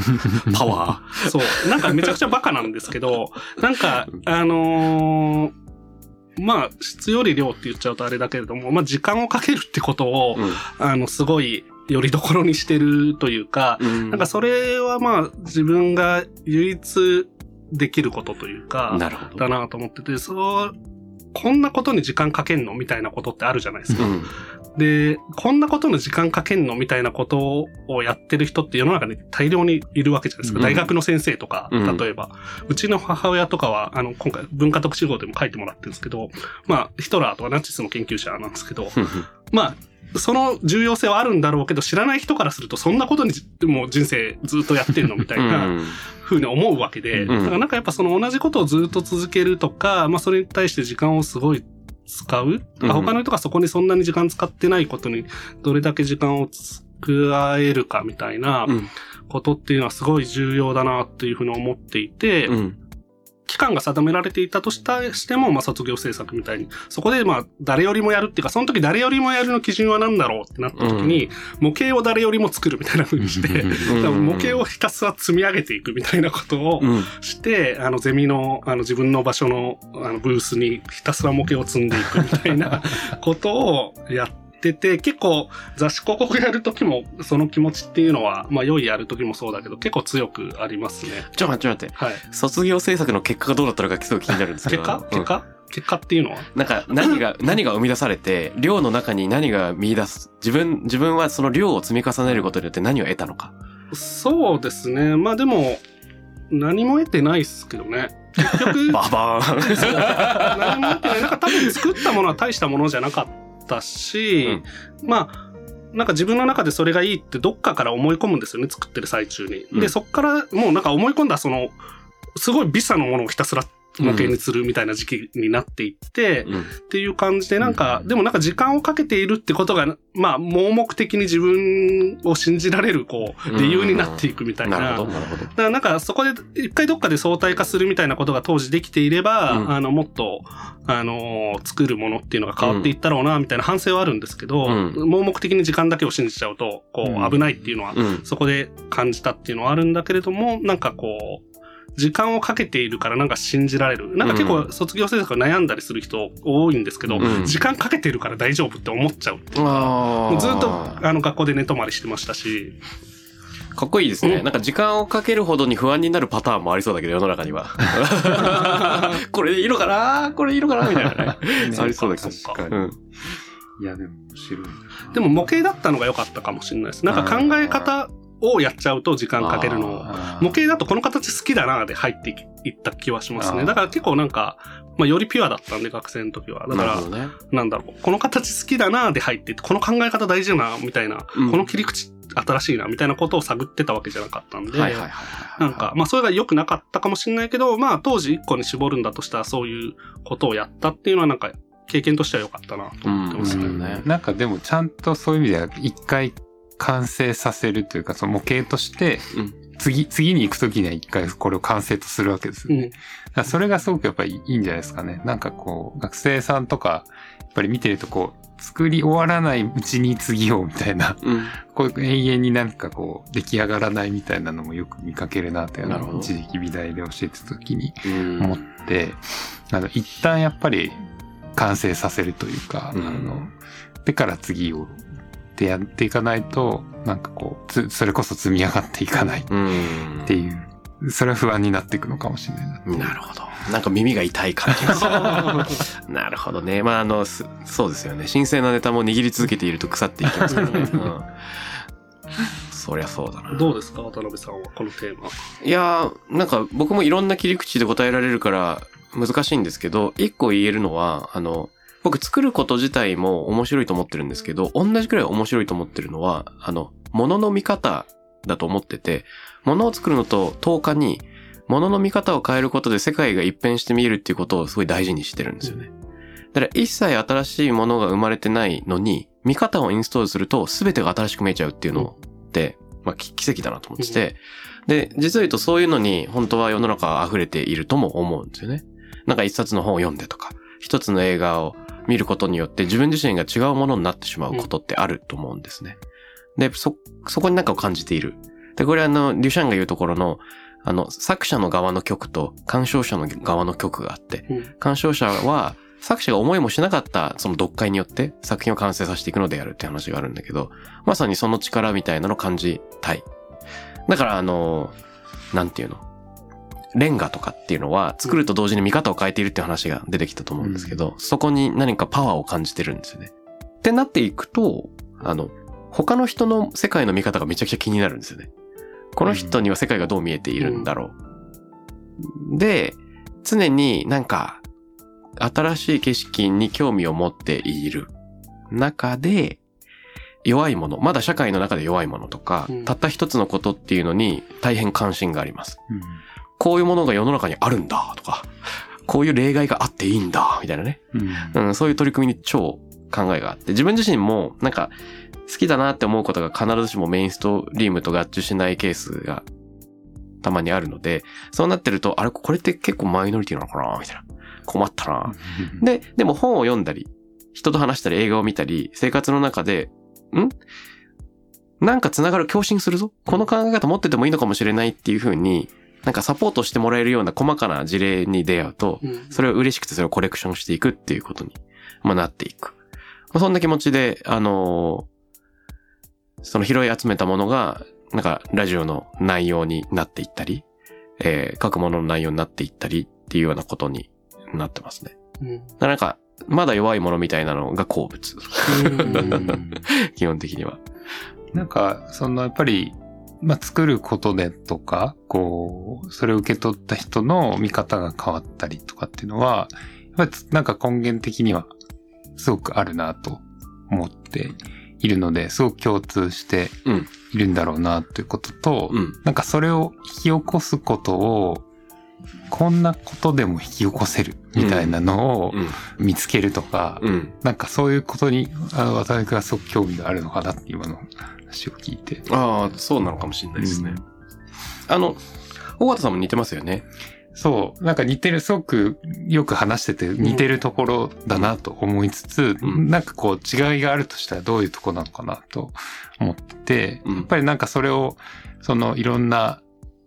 [LAUGHS] パワそう。なんかめちゃくちゃバカなんですけど、[LAUGHS] なんか、あのーまあ、質より量って言っちゃうとあれだけれども、まあ、時間をかけるってことを、ー。あの、すごい、よりどころにしてるというか、うん。なんかそれはまあ、自分が唯一できることというか、なるほど。だなと思ってて、そう、こんなことに時間かけんの？みたいなことってあるじゃないですか。うん。で、こんなことの時間かけんのみたいなことをやってる人って世の中に大量にいるわけじゃないですか。うん。大学の先生とか、うん。例えば。うちの母親とかは、あの、今回文化特集号でも書いてもらってるんですけど、まあ、ヒトラーとかナチスの研究者なんですけど、まあ、その重要性はあるんだろうけど、知らない人からすると、そんなことにもう人生ずっとやってんのみたいなうん。ふうに思うわけで、うん。だからなんかやっぱその同じことをずっと続けるとか、まあそれに対して時間をすごい使う、うん他の人がそこにそんなに時間使ってないことにどれだけ時間を使えるかみたいなうん。ことっていうのはすごい重要だなっていうふうに思っていて、うん。期間が定められていたとしたしても、まあ卒業制作みたいに、そこでまあ誰よりもやるっていうか、その時誰よりもやるの基準は何だろうってなった時に、模型を誰よりも作るみたいな風にして、[LAUGHS] 模型をひたすら積み上げていくみたいなことをうん。して、あの、ゼミの、あの、自分の場所の、あの、ブースにひたすら模型を積んでいくみたいなことをやってて、結構雑誌広告やるときも、その気持ちっていうのは、まあ、良いやるときもそうだけど、結構強くありますね。ちょっと待って、ちょっと待って。はい。卒業制作の結果がどうだったのかすごい気になるんですけど。結果？うん結果、結果っていうのは？なんか何が、[LAUGHS] 何が生み出されて、量の中に何が見出す、自分、自分はその量を積み重ねることによって何を得たのか。そうですね。まあでも、何も得てないっすけどね。結局、[LAUGHS] ババーン。[LAUGHS] 何も得てない。なんか多分作ったものは大したものじゃなかったし、まあ、なんか自分の中でそれがいいってどっかから思い込むんですよね、作ってる最中に。うんで、そっからもうなんか思い込んだその、すごい微差のものをひたすら模型にするみたいな時期になっていって、うんっていう感じで、なんか、でもなんか時間をかけているってことが、まあ、盲目的に自分を信じられる、こう、理由になっていくみたいな。なるほど、なるほど。だからなんかそこで一回どっかで相対化するみたいなことが当時できていれば、うんあの、もっと、あのー作るものっていうのが変わっていったろうな、みたいな反省はあるんですけど、うん盲目的に時間だけを信じちゃうと、こうんう、危ないっていうのは、うん。そこで感じたっていうのはあるんだけれども、なんかこう、時間をかけているからなんか信じられる。なんか結構卒業制作悩んだりする人多いんですけど、うん時間かけてるから大丈夫って思っちゃうっていうか。うずっとああの学校で寝泊まりしてましたし、かっこいいですね。うんなんか時間をかけるほどに不安になるパターンもありそうだけど、世の中には。[LAUGHS] これでいいのかな？これいいのかな？みたいなね。ありそうだけど。そっかうん。いや、でも面白いな。でも模型だったのが良かったかもしれないです。なんか考え方をやっちゃうと時間かけるのを。模型だとこの形好きだなで入っていった気はしますね。だから結構なんか、まあよりピュアだったんで学生の時は。だからね。なんだろう、この形好きだなで入っていって、この考え方大事だな、みたいな、うんこの切り口新しいな、みたいなことを探ってたわけじゃなかったんで。なんか、まあそれが良くなかったかもしれないけど、まあ当時一個に絞るんだとしたらそういうことをやったっていうのはなんか経験としては良かったなと思ってますね。うんねなんかでもちゃんとそういう意味では一回完成させるというか、その模型としてうん、次、次に行くときには一回これを完成とするわけですよね。うんそれがすごくやっぱりいいんじゃないですかね。なんかこう、学生さんとか、やっぱり見てるとこう、作り終わらないうちに次をみたいな、うん。こう永遠になんかこう、出来上がらないみたいなのもよく見かけるなっていうのを一時期美大で教えてた時にうん思って、あの、一旦やっぱり完成させるというか、うんあの、でから次を、ってやっていかないと、なんかこう、つそれこそ積み上がっていかないっうん。ていう、それは不安になっていくのかもしれないなるほど。なんか耳が痛い感じがする。[LAUGHS] なるほどね。まあ、あの、すそうですよね。新鮮なネタも握り続けていると腐っていきますからね。[LAUGHS] うん。そりゃそうだな。どうですか？渡辺さんはこのテーマ。いやー、なんか僕もいろんな切り口で答えられるから難しいんですけど、一個言えるのは、あの、僕作ること自体も面白いと思ってるんですけど、同じくらい面白いと思ってるのは、あの、物の見方だと思ってて、物を作るのと10日に、物の見方を変えることで世界が一変して見えるっていうことをすごい大事にしてるんですよね。だから一切新しいものが生まれてないのに、見方をインストールすると全てが新しく見えちゃうっていうのって、まあき奇跡だなと思ってて、で、実を言うとそういうのに本当は世の中は溢れているとも思うんですよね。なんか一冊の本を読んでとか、一つの映画を見ることによって自分自身が違うものになってしまうことってあると思うんですね。で、そ、そこになんかを感じている。で、これあの、リュシャンが言うところの、あの、作者の側の曲と鑑賞者の側の曲があって、うん鑑賞者は作者が思いもしなかったその読解によって作品を完成させていくのであるって話があるんだけど、まさにその力みたいなのを感じたい。だからあの、なんていうの？レンガとかっていうのは作ると同時に見方を変えているっていう話が出てきたと思うんですけど、そこに何かパワーを感じてるんですよね。ってなっていくと、あの、他の人の世界の見方がめちゃくちゃ気になるんですよね。この人には世界がどう見えているんだろう。で、常になんか、新しい景色に興味を持っている中で、弱いもの、まだ社会の中で弱いものとか、うんたった一つのことっていうのに大変関心があります。うんこういうものが世の中にあるんだとか、こういう例外があっていいんだみたいなね。うんうん、そういう取り組みに超考えがあって、自分自身もなんか好きだなって思うことが必ずしもメインストリームと合致しないケースがたまにあるので、そうなってると、あれ、これって結構マイノリティなのかなみたいな。困ったな。で、でも本を読んだり、人と話したり映画を見たり、生活の中で、ん？なんか繋がる共振するぞこの考え方持っててもいいのかもしれないっていう風に、なんかサポートしてもらえるような細かな事例に出会うと、うんそれを嬉しくてそれをコレクションしていくっていうことに、まあ、なっていく。まあ、そんな気持ちで、あのーその拾い集めたものが、なんかラジオの内容になっていったり、えー書くものの内容になっていったりっていうようなことになってますね。うんなんか、まだ弱いものみたいなのが好物。うん [LAUGHS] 基本的には。なんか、そのやっぱり、まあ、作ることでとか、こう、それを受け取った人の見方が変わったりとかっていうのは、やっぱりなんか根源的にはすごくあるなと思っているので、すごく共通してうんいるんだろうなということと、うん。なんかそれを引き起こすことを、こんなことでも引き起こせるみたいなのをうん。見つけるとか、うん。なんかそういうことに、渡辺君はすごく興味があるのかなって今の話を聞いて。ああ、そうなのかもしれないですね。うんあの、尾形さんも似てますよね。そう。なんか似てる、すごくよく話してて似てるところだなと思いつつ、うんなんかこう違いがあるとしたらどういうとこなのかなと思ってて、うんやっぱりなんかそれを、そのいろんな、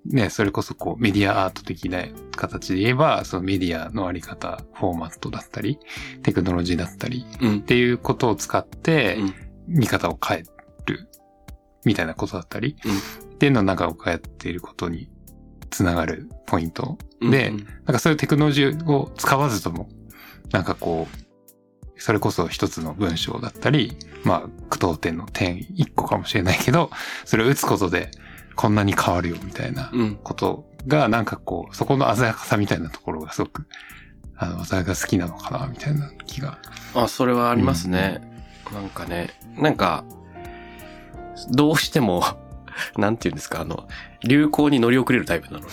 ね、それこそこうメディアアート的な形で言えば、そのメディアのあり方、フォーマットだったり、テクノロジーだったりうん。っ。ていうことを使ってうん、見方を変えるみたいなことだったり、うん。っていうのをなんか変えていることにつながるポイント。うん。で、なんかそういうテクノロジーを使わずとも、なんかこう、それこそ一つの文章だったり、まあ、句読点の点一個かもしれないけど、それを打つことでこんなに変わるよみたいなうん。ことが、なんかこう、そこの鮮やかさみたいなところがすごく、あの、私が好きなのかな、みたいな気が。あ、それはありますね。なんかね、なんか、どうしても、[LAUGHS] なんていうんですか、あの、流行に乗り遅れるタイプなので、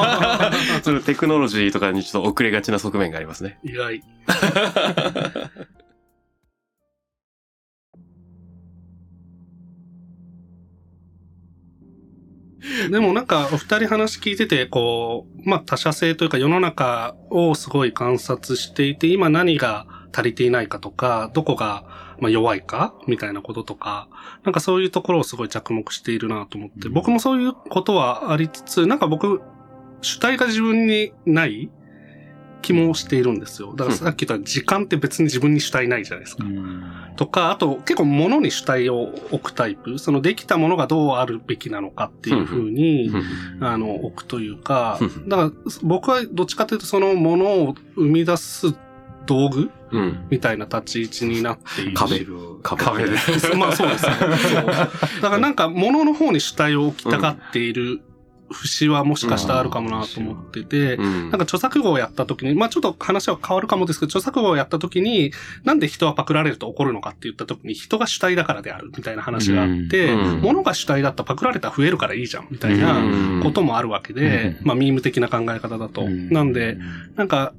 [LAUGHS] そのテクノロジーとかにちょっと遅れがちな側面がありますね。意外。[LAUGHS] でもなんか、お二人話聞いてて、こう、まあ他者性というか世の中をすごい観察していて、今何が足りていないかとか、どこがまあ弱いかみたいなこととか、なんかそういうところをすごい着目しているなと思って、僕もそういうことはありつつ、なんか僕、主体が自分にない気もしているんですよ。だからさっき言った時間って別に自分に主体ないじゃないですか。とか、あと結構物に主体を置くタイプ。そのできたものがどうあるべきなのかっていうふうに、あの、置くというかうん、だから僕はどっちかというとそのものを生み出す道具うん。みたいな立ち位置になっている。壁壁壁で。[LAUGHS] まあそうですね。そうだからなんか物の方に主体を置きたがっている節はもしかしたらあるかもなと思ってて、うん。なんか著作語をやった時に、まあちょっと話は変わるかもですけど、著作語をやった時に、なんで人はパクられると怒るのかって言った時に、人が主体だからであるみたいな話があって、うん。物が主体だったらパクられたら増えるからいいじゃんみたいなうん。こともあるわけで、うん。まあミーム的な考え方だと。うん。なんで、、なんか、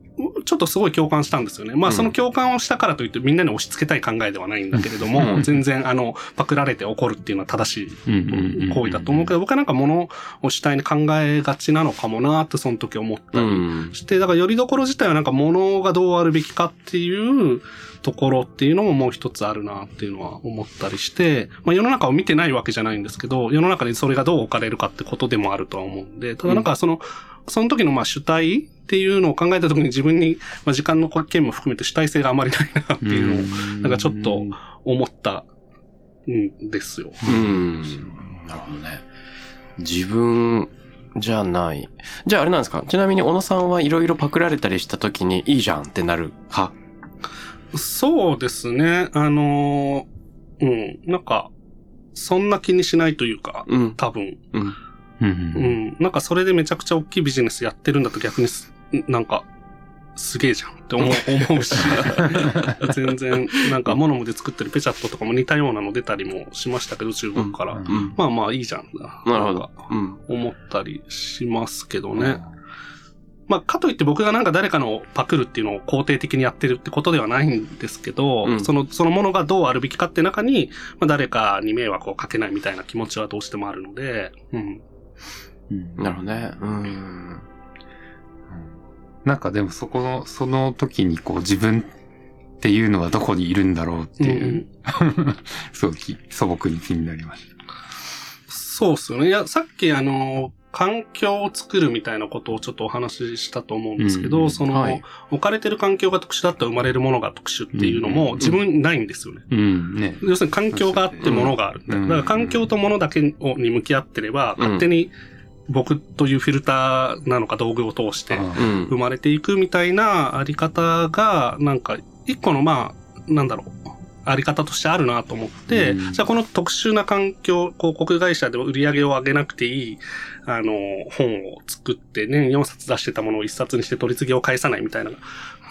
ちょっとすごい共感したんですよね。まあ、うんその共感をしたからといってみんなに押し付けたい考えではないんだけれども、うん全然、あの、パクられて怒るっていうのは正しい行為だと思うけど、僕はなんか物を主体に考えがちなのかもなってその時思ったうりん。して、だからよりどころ自体はなんか物がどうあるべきかっていうところっていうのももう一つあるなっていうのは思ったりして、まあ世の中を見てないわけじゃないんですけど、世の中にそれがどう置かれるかってことでもあるとは思うんで、ただなんかその、その時のまあ主体っていうのを考えた時に自分に、まあ、時間の件も含めて主体性があまりないなっていうのをなんかちょっと思ったんですよ。うん。なるほどね。自分じゃない。じゃああれなんですか？ちなみに小野さんはいろいろパクられたりした時にいいじゃんってなる派？そうですね。あのーうん、なんか、そんな気にしないというか、うん。多分。うん。うんううんん。なんかそれでめちゃくちゃ大きいビジネスやってるんだと逆にす、なんか、すげえじゃんって思う [LAUGHS] 思うし、[LAUGHS] 全然、なんかモノムで作ってるペチャットとかも似たようなの出たりもしましたけど、中国から。うんうん。まあまあいいじゃん。なるほど。思ったりしますけどね。まあ、かといって僕がなんか誰かのパクるっていうのを肯定的にやってるってことではないんですけど、うんその、そのものがどうあるべきかって中に、まあ、誰かに迷惑をかけないみたいな気持ちはどうしてもあるので、うん。うんなるほどね。うん。なんかでもそこの、その時にこう自分っていうのはどこにいるんだろうっていう、すごく素朴に気になりましそうっすよね。いや、さっきあの、環境を作るみたいなことをちょっとお話ししたと思うんですけど、うんその、はい置かれてる環境が特殊だったら生まれるものが特殊っていうのうんも自分ないんですよね。た。うん、ね。要するに環境があって物がある。うんだから環境と物だけをに向き合ってれば、うん勝手に僕というフィルターなのか道具を通して生。まれていくみたいなあり方が、なんか一個のまあ、なんだろう。あり方としてあるなと思って、うん。じゃあこの特殊な環境、広告会社で売り上げを上げなくていい、あの、本を作って年4冊出してたものを1冊にして取り次ぎを返さないみたいな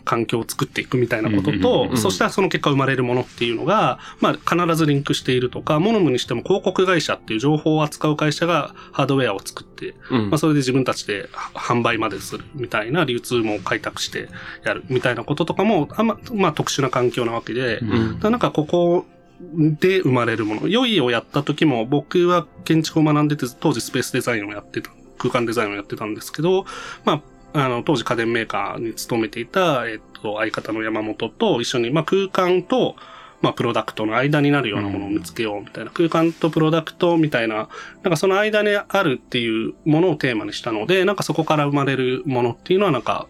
環境を作っていくみたいなことうんとう、んそしたらその結果生まれるものっていうのが、まあ必ずリンクしているとか、モノムにしても広告会社っていう情報を扱う会社がハードウェアを作って、うんまあ、それで自分たちで販売までするみたいな流通も開拓してやるみたいなこととかも、あんま、まあ特殊な環境なわけで、うなんかここで生まれるもの。良いをやった時も僕は建築を学んでて当時スペースデザインをやってた、空間デザインをやってたんですけど、まあ、あの、当時家電メーカーに勤めていた、えっと、相方の山本と一緒に、まあ空間と、まあ、プロダクトの間になるようなものを見つけようみたいな、空間とプロダクトみたいな、なんかその間にあるっていうものをテーマにしたので、なんかそこから生まれるものっていうのはなんか、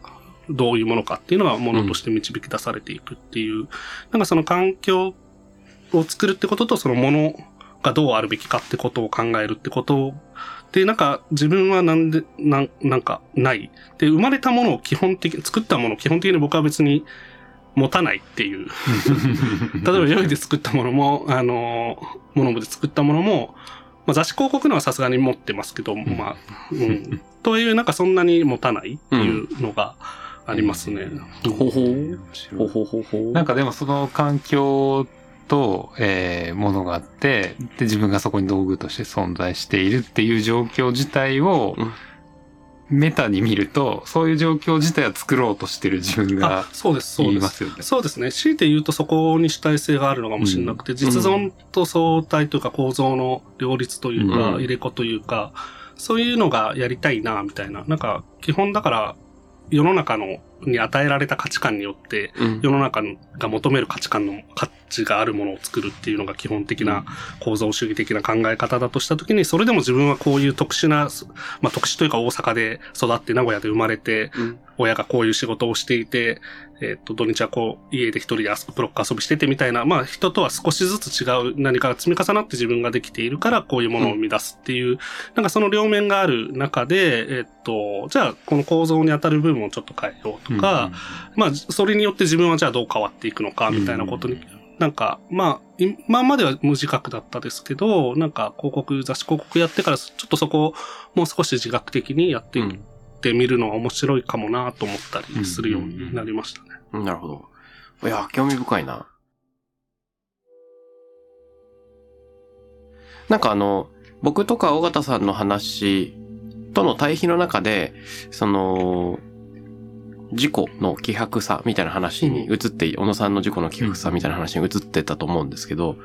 どういうものかっていうのはものとして導き出されていくっていう、なんかその環境を作るってこととそのものがどうあるべきかってことを考えるってことで、なんか自分はなんで、なん、なんかない。で、生まれたものを基本的、作ったものを基本的に僕は別に持たないっていう。[LAUGHS] 例えば、良いで作ったものも、あの、モノムで作ったものも、まあ、雑誌広告のはさすがに持ってますけど、まあ、うん。という、なんかそんなに持たないっていうのがありますね。ほほう。ほほほほ。なんかでもその環境と、えー、ものがあって、で、自分がそこに道具として存在しているっていう状況自体をうん、メタに見ると、そういう状況自体は作ろうとしてる自分があ、そうです、そうで。すすよね。そうですね。強いて言うとそこに主体性があるのかもしれなくて、実存と相対というか構造の両立というか、うん入れ子というか、そういうのがやりたいな、みたいな。なんか、基本だから、世の中の、に与えられた価値観によって、うん。世の中が求める価値観の価値があるものを作るっていうのが基本的な構造主義的な考え方だとしたときに、それでも自分はこういう特殊な、まあ特殊というか大阪で育って名古屋で生まれて、うん。親がこういう仕事をしていて、えっ、と、土日はこう、家で一人で遊ブロック遊びしててみたいな、まあ人とは少しずつ違う何かが積み重なって自分ができているから、こういうものを生み出すっていう、なんかその両面がある中で、えっ、と、じゃあこの構造に当たる部分をちょっと変えようとか、まあ、それによって自分はじゃあどう変わっていくのか、みたいなことになんか、まあ、今までは無自覚だったですけど、なんか広告、雑誌広告やってから、ちょっとそこをもう少し自覚的にやっていってみるのは面白いかもなと思ったりするようになりましたね。うんなるほど。いや、興味深いな。なんかあの、僕とか尾形さんの話との対比の中で、その、事故の希薄さみたいな話に移って、小野さんの事故の希薄さみたいな話に移ってたと思うんですけど、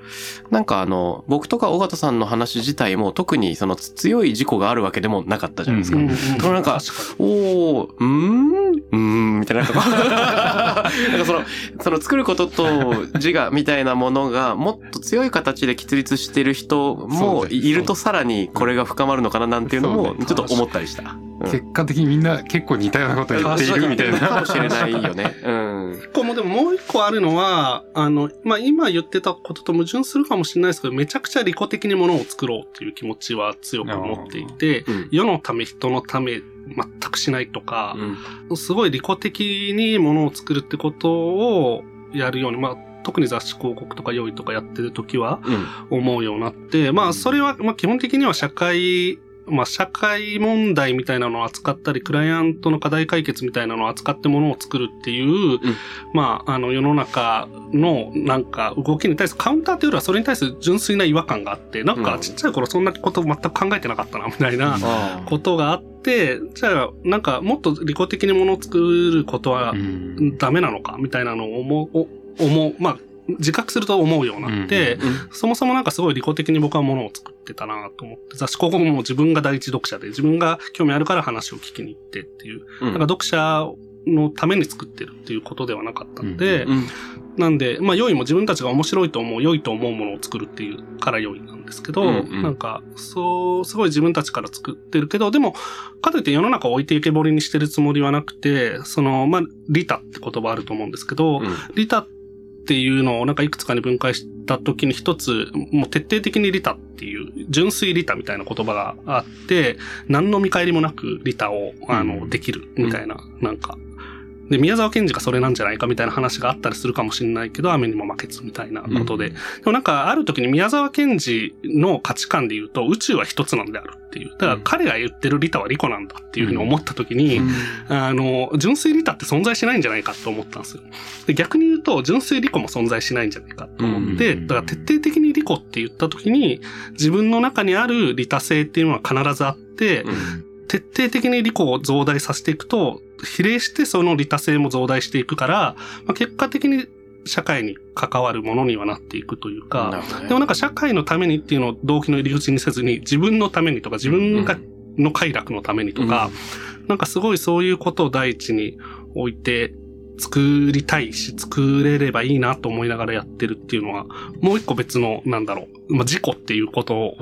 なんかあの、僕とか尾形さんの話自体も特にその強い事故があるわけでもなかったじゃないですか。うんうんそのなんかおー、うーんうーんみたいな、なんかその、[LAUGHS] その作ることと自我みたいなものがもっと強い形で喫立してる人もいるとさらにこれが深まるのかななんていうのもちょっと思ったりした。うん結果的にみんな結構似たようなことを言っているみたいな。かもしれないよね。うん。一個もでももう一個あるのは、あの、まあ、今言ってたことと矛盾するかもしれないですけど、めちゃくちゃ利己的にものを作ろうっていう気持ちは強く持っていて、うん世のため人のため全くしないとか、うんすごい利己的にものを作るってことをやるように、まあ、特に雑誌広告とか良いとかやってる時はうん。思うようになって、まあ、それは、まあ、基本的には社会、まあ、社会問題みたいなのを扱ったり、クライアントの課題解決みたいなのを扱ってものを作るっていう、まあ、あの、世の中の、なんか、動きに対するカウンターというよりは、それに対する純粋な違和感があって、なんか、うん。ちっちゃい頃そんなこと全く考えてなかったな、みたいなあことがあって、じゃあ、なんか、もっと利己的にものを作ることはう、ん。ダメなのか、みたいなのを思う、お思う、まあ、自覚すると思うようになって、うんうんそもそもなんかすごい利己的に僕はものを作ってたなと思って、雑誌広告も自分が第一読者で、自分が興味あるから話を聞きに行ってっていう、うん。なんか読者のために作ってるっていうことではなかったので、うんなんで、まあ良いも自分たちが面白いと思う、良いと思うものを作るっていうから良いなんですけど、うんうん。なんか、そう、すごい自分たちから作ってるけど、でも、かといって世の中を置いていけぼりにしてるつもりはなくて、その、まあ、利他って言葉あると思うんですけど、うん。利他っていうのをなんかいくつかに分解した時に一つ、もう徹底的に利他っていう、純粋利他みたいな言葉があって、何の見返りもなく利他を、あの、うんできるみたいな、なんか。で、宮沢賢治がそれなんじゃないかみたいな話があったりするかもしれないけど、雨にも負けずみたいなことで。でもなんか、ある時に宮沢賢治の価値観で言うと、宇宙は一つなんであるっていう。だから彼が言ってる利他は利己なんだっていうふうに思った時に、あの、純粋利他って存在しないんじゃないかと思ったんですよ。で逆に言うと、純粋利己も存在しないんじゃないかと思って、うんだから徹底的に利己って言った時に、自分の中にある利他性っていうのは必ずあって、うん徹底的に利己を増大させていくと、比例してその利他性も増大していくから、まあ、結果的に社会に関わるものにはなっていくというか、ね。でもなんか社会のためにっていうのを動機の入り口にせずに、自分のためにとか、自分がの快楽のためにとか、なんかすごいそういうことを第一に置いて作りたいし、作れればいいなと思いながらやってるっていうのは、もう一個別の、なんだろう、まあ、事故っていうことを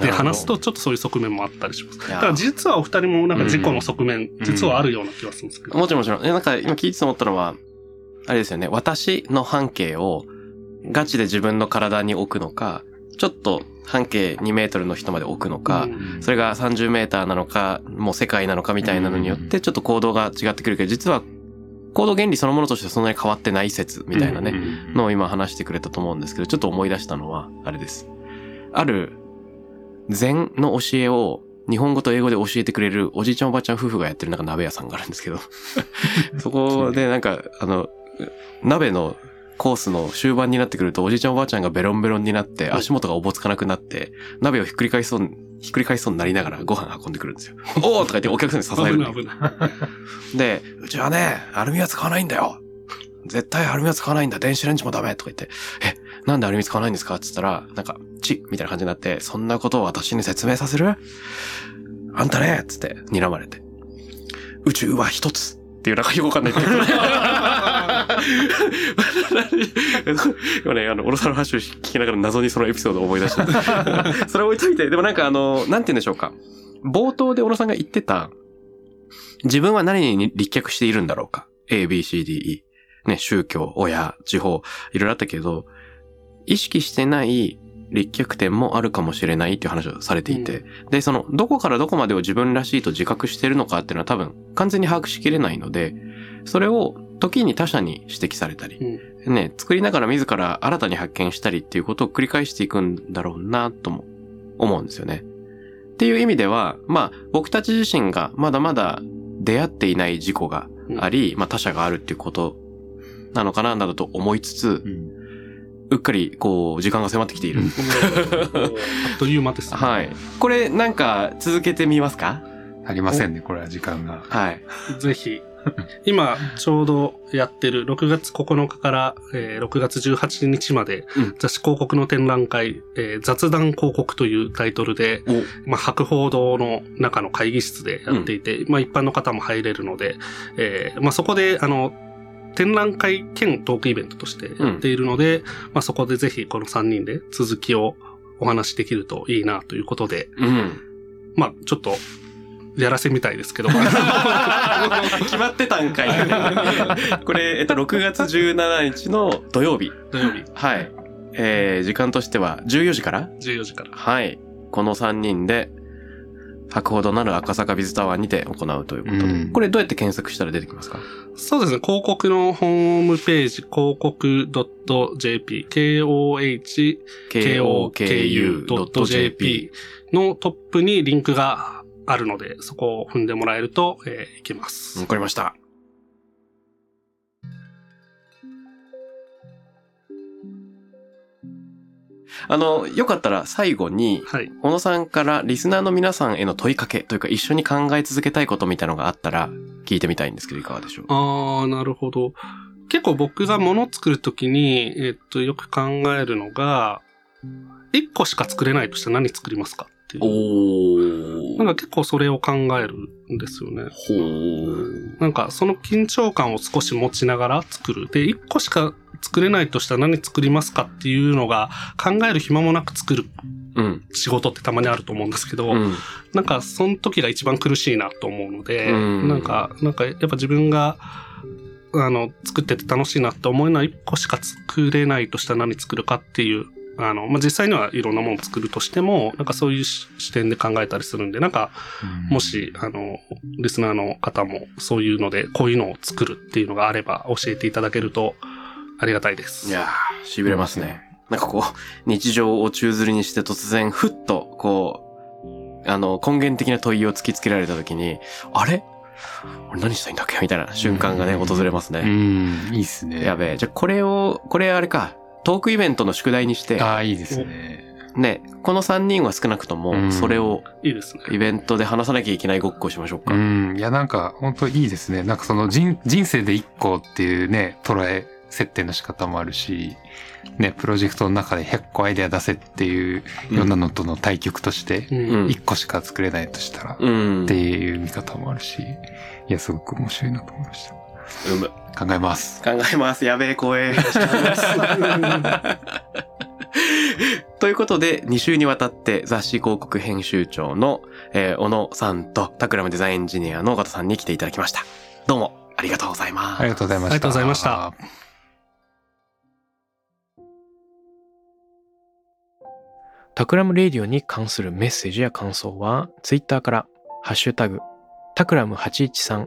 で話すとちょっとそういう側面もあったりします。だから実はお二人もなんか事故の側面、ん実はあるような気がするんですけど。もちろんもちろん。えなんか今聞いてて思ったのは、あれですよね。私の半径をガチで自分の体に置くのか、ちょっと半径2メートルの人まで置くのか、うんそれが30メーターなのか、もう世界なのかみたいなのによって、ちょっと行動が違ってくるけど、実は行動原理そのものとしてそんなに変わってない説みたいなね、のを今話してくれたと思うんですけど、ちょっと思い出したのは、あれです。ある、禅の教えを日本語と英語で教えてくれるおじいちゃんおばあちゃん夫婦がやってるなんか鍋屋さんがあるんですけど、[LAUGHS] そこでなんか、あの、鍋のコースの終盤になってくるとおじいちゃんおばあちゃんがベロンベロンになって足元がおぼつかなくなって、鍋をひっくり返しそう、ひっくり返しそうになりながらご飯運んでくるんですよ。[LAUGHS] おーとか言ってお客さんに支えるんだよ危ない危ない。で、うちはね、アルミは使わないんだよ。絶対アルミは使わないんだ。電子レンジもダメとか言って、え、なんでアルミ使わないんですか？って言ったら、なんか、チッみたいな感じになって、そんなことを私に説明させる？あんたね？つって、睨まれて。宇宙は一つっていうなんかよくわかんない。[LAUGHS] [LAUGHS] 今ね、あの、オロサの話を聞きながら謎にそのエピソードを思い出した。それ置いといて、でもなんかあの、なんて言うんでしょうか。冒頭で小野さんが言ってた、自分は何に立脚しているんだろうか。A, B, C, D, E。ね、宗教、親、地方、いろいろあったけど、意識してない立脚点もあるかもしれないっていう話をされていて、で、その、どこからどこまでを自分らしいと自覚してるのかっていうのは多分、完全に把握しきれないので、それを時に他者に指摘されたり、うんね、作りながら自ら新たに発見したりっていうことを繰り返していくんだろうなとも思うんですよね。っていう意味では、まあ僕たち自身がまだまだ出会っていない事故があり、まあ他者があるっていうことなのかななどと思いつつ、うんうっかりこう時間が迫ってきている。あっという間ですね。はい。これなんか続けてみますか？ありませんね、これは時間が。はい。ぜひ。[LAUGHS] 今、ちょうどやってる6月9日から、えー6月18日まで、うん。雑誌広告の展覧会、えー雑談広告というタイトルで、お。まあ、博報堂の中の会議室でやっていて、まあ、一般の方も入れるので、えーまあ、そこで、あの、展覧会兼トークイベントとしてやっているので、まあ、そこでぜひこの3人で続きをお話しできるといいなということで、うん。まあ、ちょっと、やらせみたいですけど。[LAUGHS] 決まってたんかい。[LAUGHS] これ、えっと、6月17日の土曜日。土曜日、はい。えー、時間としては14時から？14時から。はい。この3人で、博報堂なる赤坂ビズタワーにて行うということで。うんこれどうやって検索したら出てきますか？そうですね。広告のホームページ、広告 .jp、koh koku.jp のトップにリンクがあるので、そこを踏んでもらえると、えーいけます。わかりました。あの、よかったら最後に、はい。小野さんからリスナーの皆さんへの問いかけというか一緒に考え続けたいことみたいなのがあったら聞いてみたいんですけどいかがでしょう？あー、なるほど。結構僕が物作るときに、えっと、よく考えるのが、1個しか作れないとしたら何作りますかっていう。おなんか結構それを考えるんですよね。ほー。なんかその緊張感を少し持ちながら作る。で、一個しか作れないとしたら何作りますかっていうのが考える暇もなく作るうん。仕事ってたまにあると思うんですけど、うん。なんかその時が一番苦しいなと思うので、うんなんか、なんかやっぱ自分があの、作ってて楽しいなって思うのは一個しか作れないとしたら何作るかっていう、あの、まあ、実際にはいろんなものを作るとしても、なんかそういうし視点で考えたりするんで、なんか、もし、あの、リスナーの方もそういうので、こういうのを作るっていうのがあれば教えていただけるとありがたいです。いやー、痺れますね。なんかこう、日常を宙吊りにして突然、ふっと、こう、あの、根源的な問いを突きつけられた時に、あれ？俺何したいんだっけ？みたいな瞬間がね、うん訪れますうね。ん、いいっすね。やべえ。じゃあこれを、これあれか、トークイベントの宿題にして、ああ、いいですね。ね、この3人は少なくとうも、んそれをいいですね。イベントで話さなきゃいけないごっこをしましょうか。うん。いや、なんか、本当いいですね。なんかその人、人生で一個っていうね、捉え、設定の仕方もあるし、ね、プロジェクトの中で100個アイデア出せっていうようなのとの対局として、うんうん1個しか作れないとしたら、うん。っていう見方もあるし、いや、すごく面白いなと思いました。うむ。考えます。考えます。やべえ、怖え。[LAUGHS] ということで、2週にわたって雑誌広告編集長の、えー小野さんとタクラムデザインエンジニアの尾形さんに来ていただきました。どうもありがとうございます。ありがとうございました。ありがとうございました。Takram Radio に関するメッセージや感想は、ツイッターから、ハッシュタグ、 Takram 813